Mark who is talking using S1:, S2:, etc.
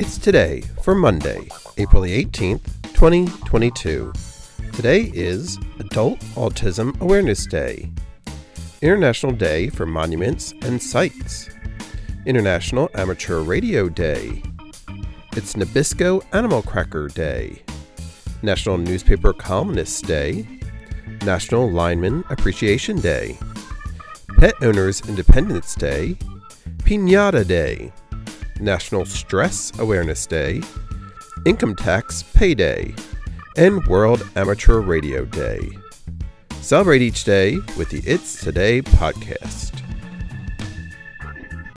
S1: It's today for Monday, April the 18th, 2022. Today is Adult Autism Awareness Day, International Day for Monuments and Sites, International Amateur Radio Day. It's Nabisco Animal Cracker Day, National Newspaper Columnist Day, National Lineman Appreciation Day, Pet Owners Independence Day, Pinata Day, National Stress Awareness Day, Income Tax Payday, and World Amateur Radio Day. Celebrate each day with the It's Today podcast.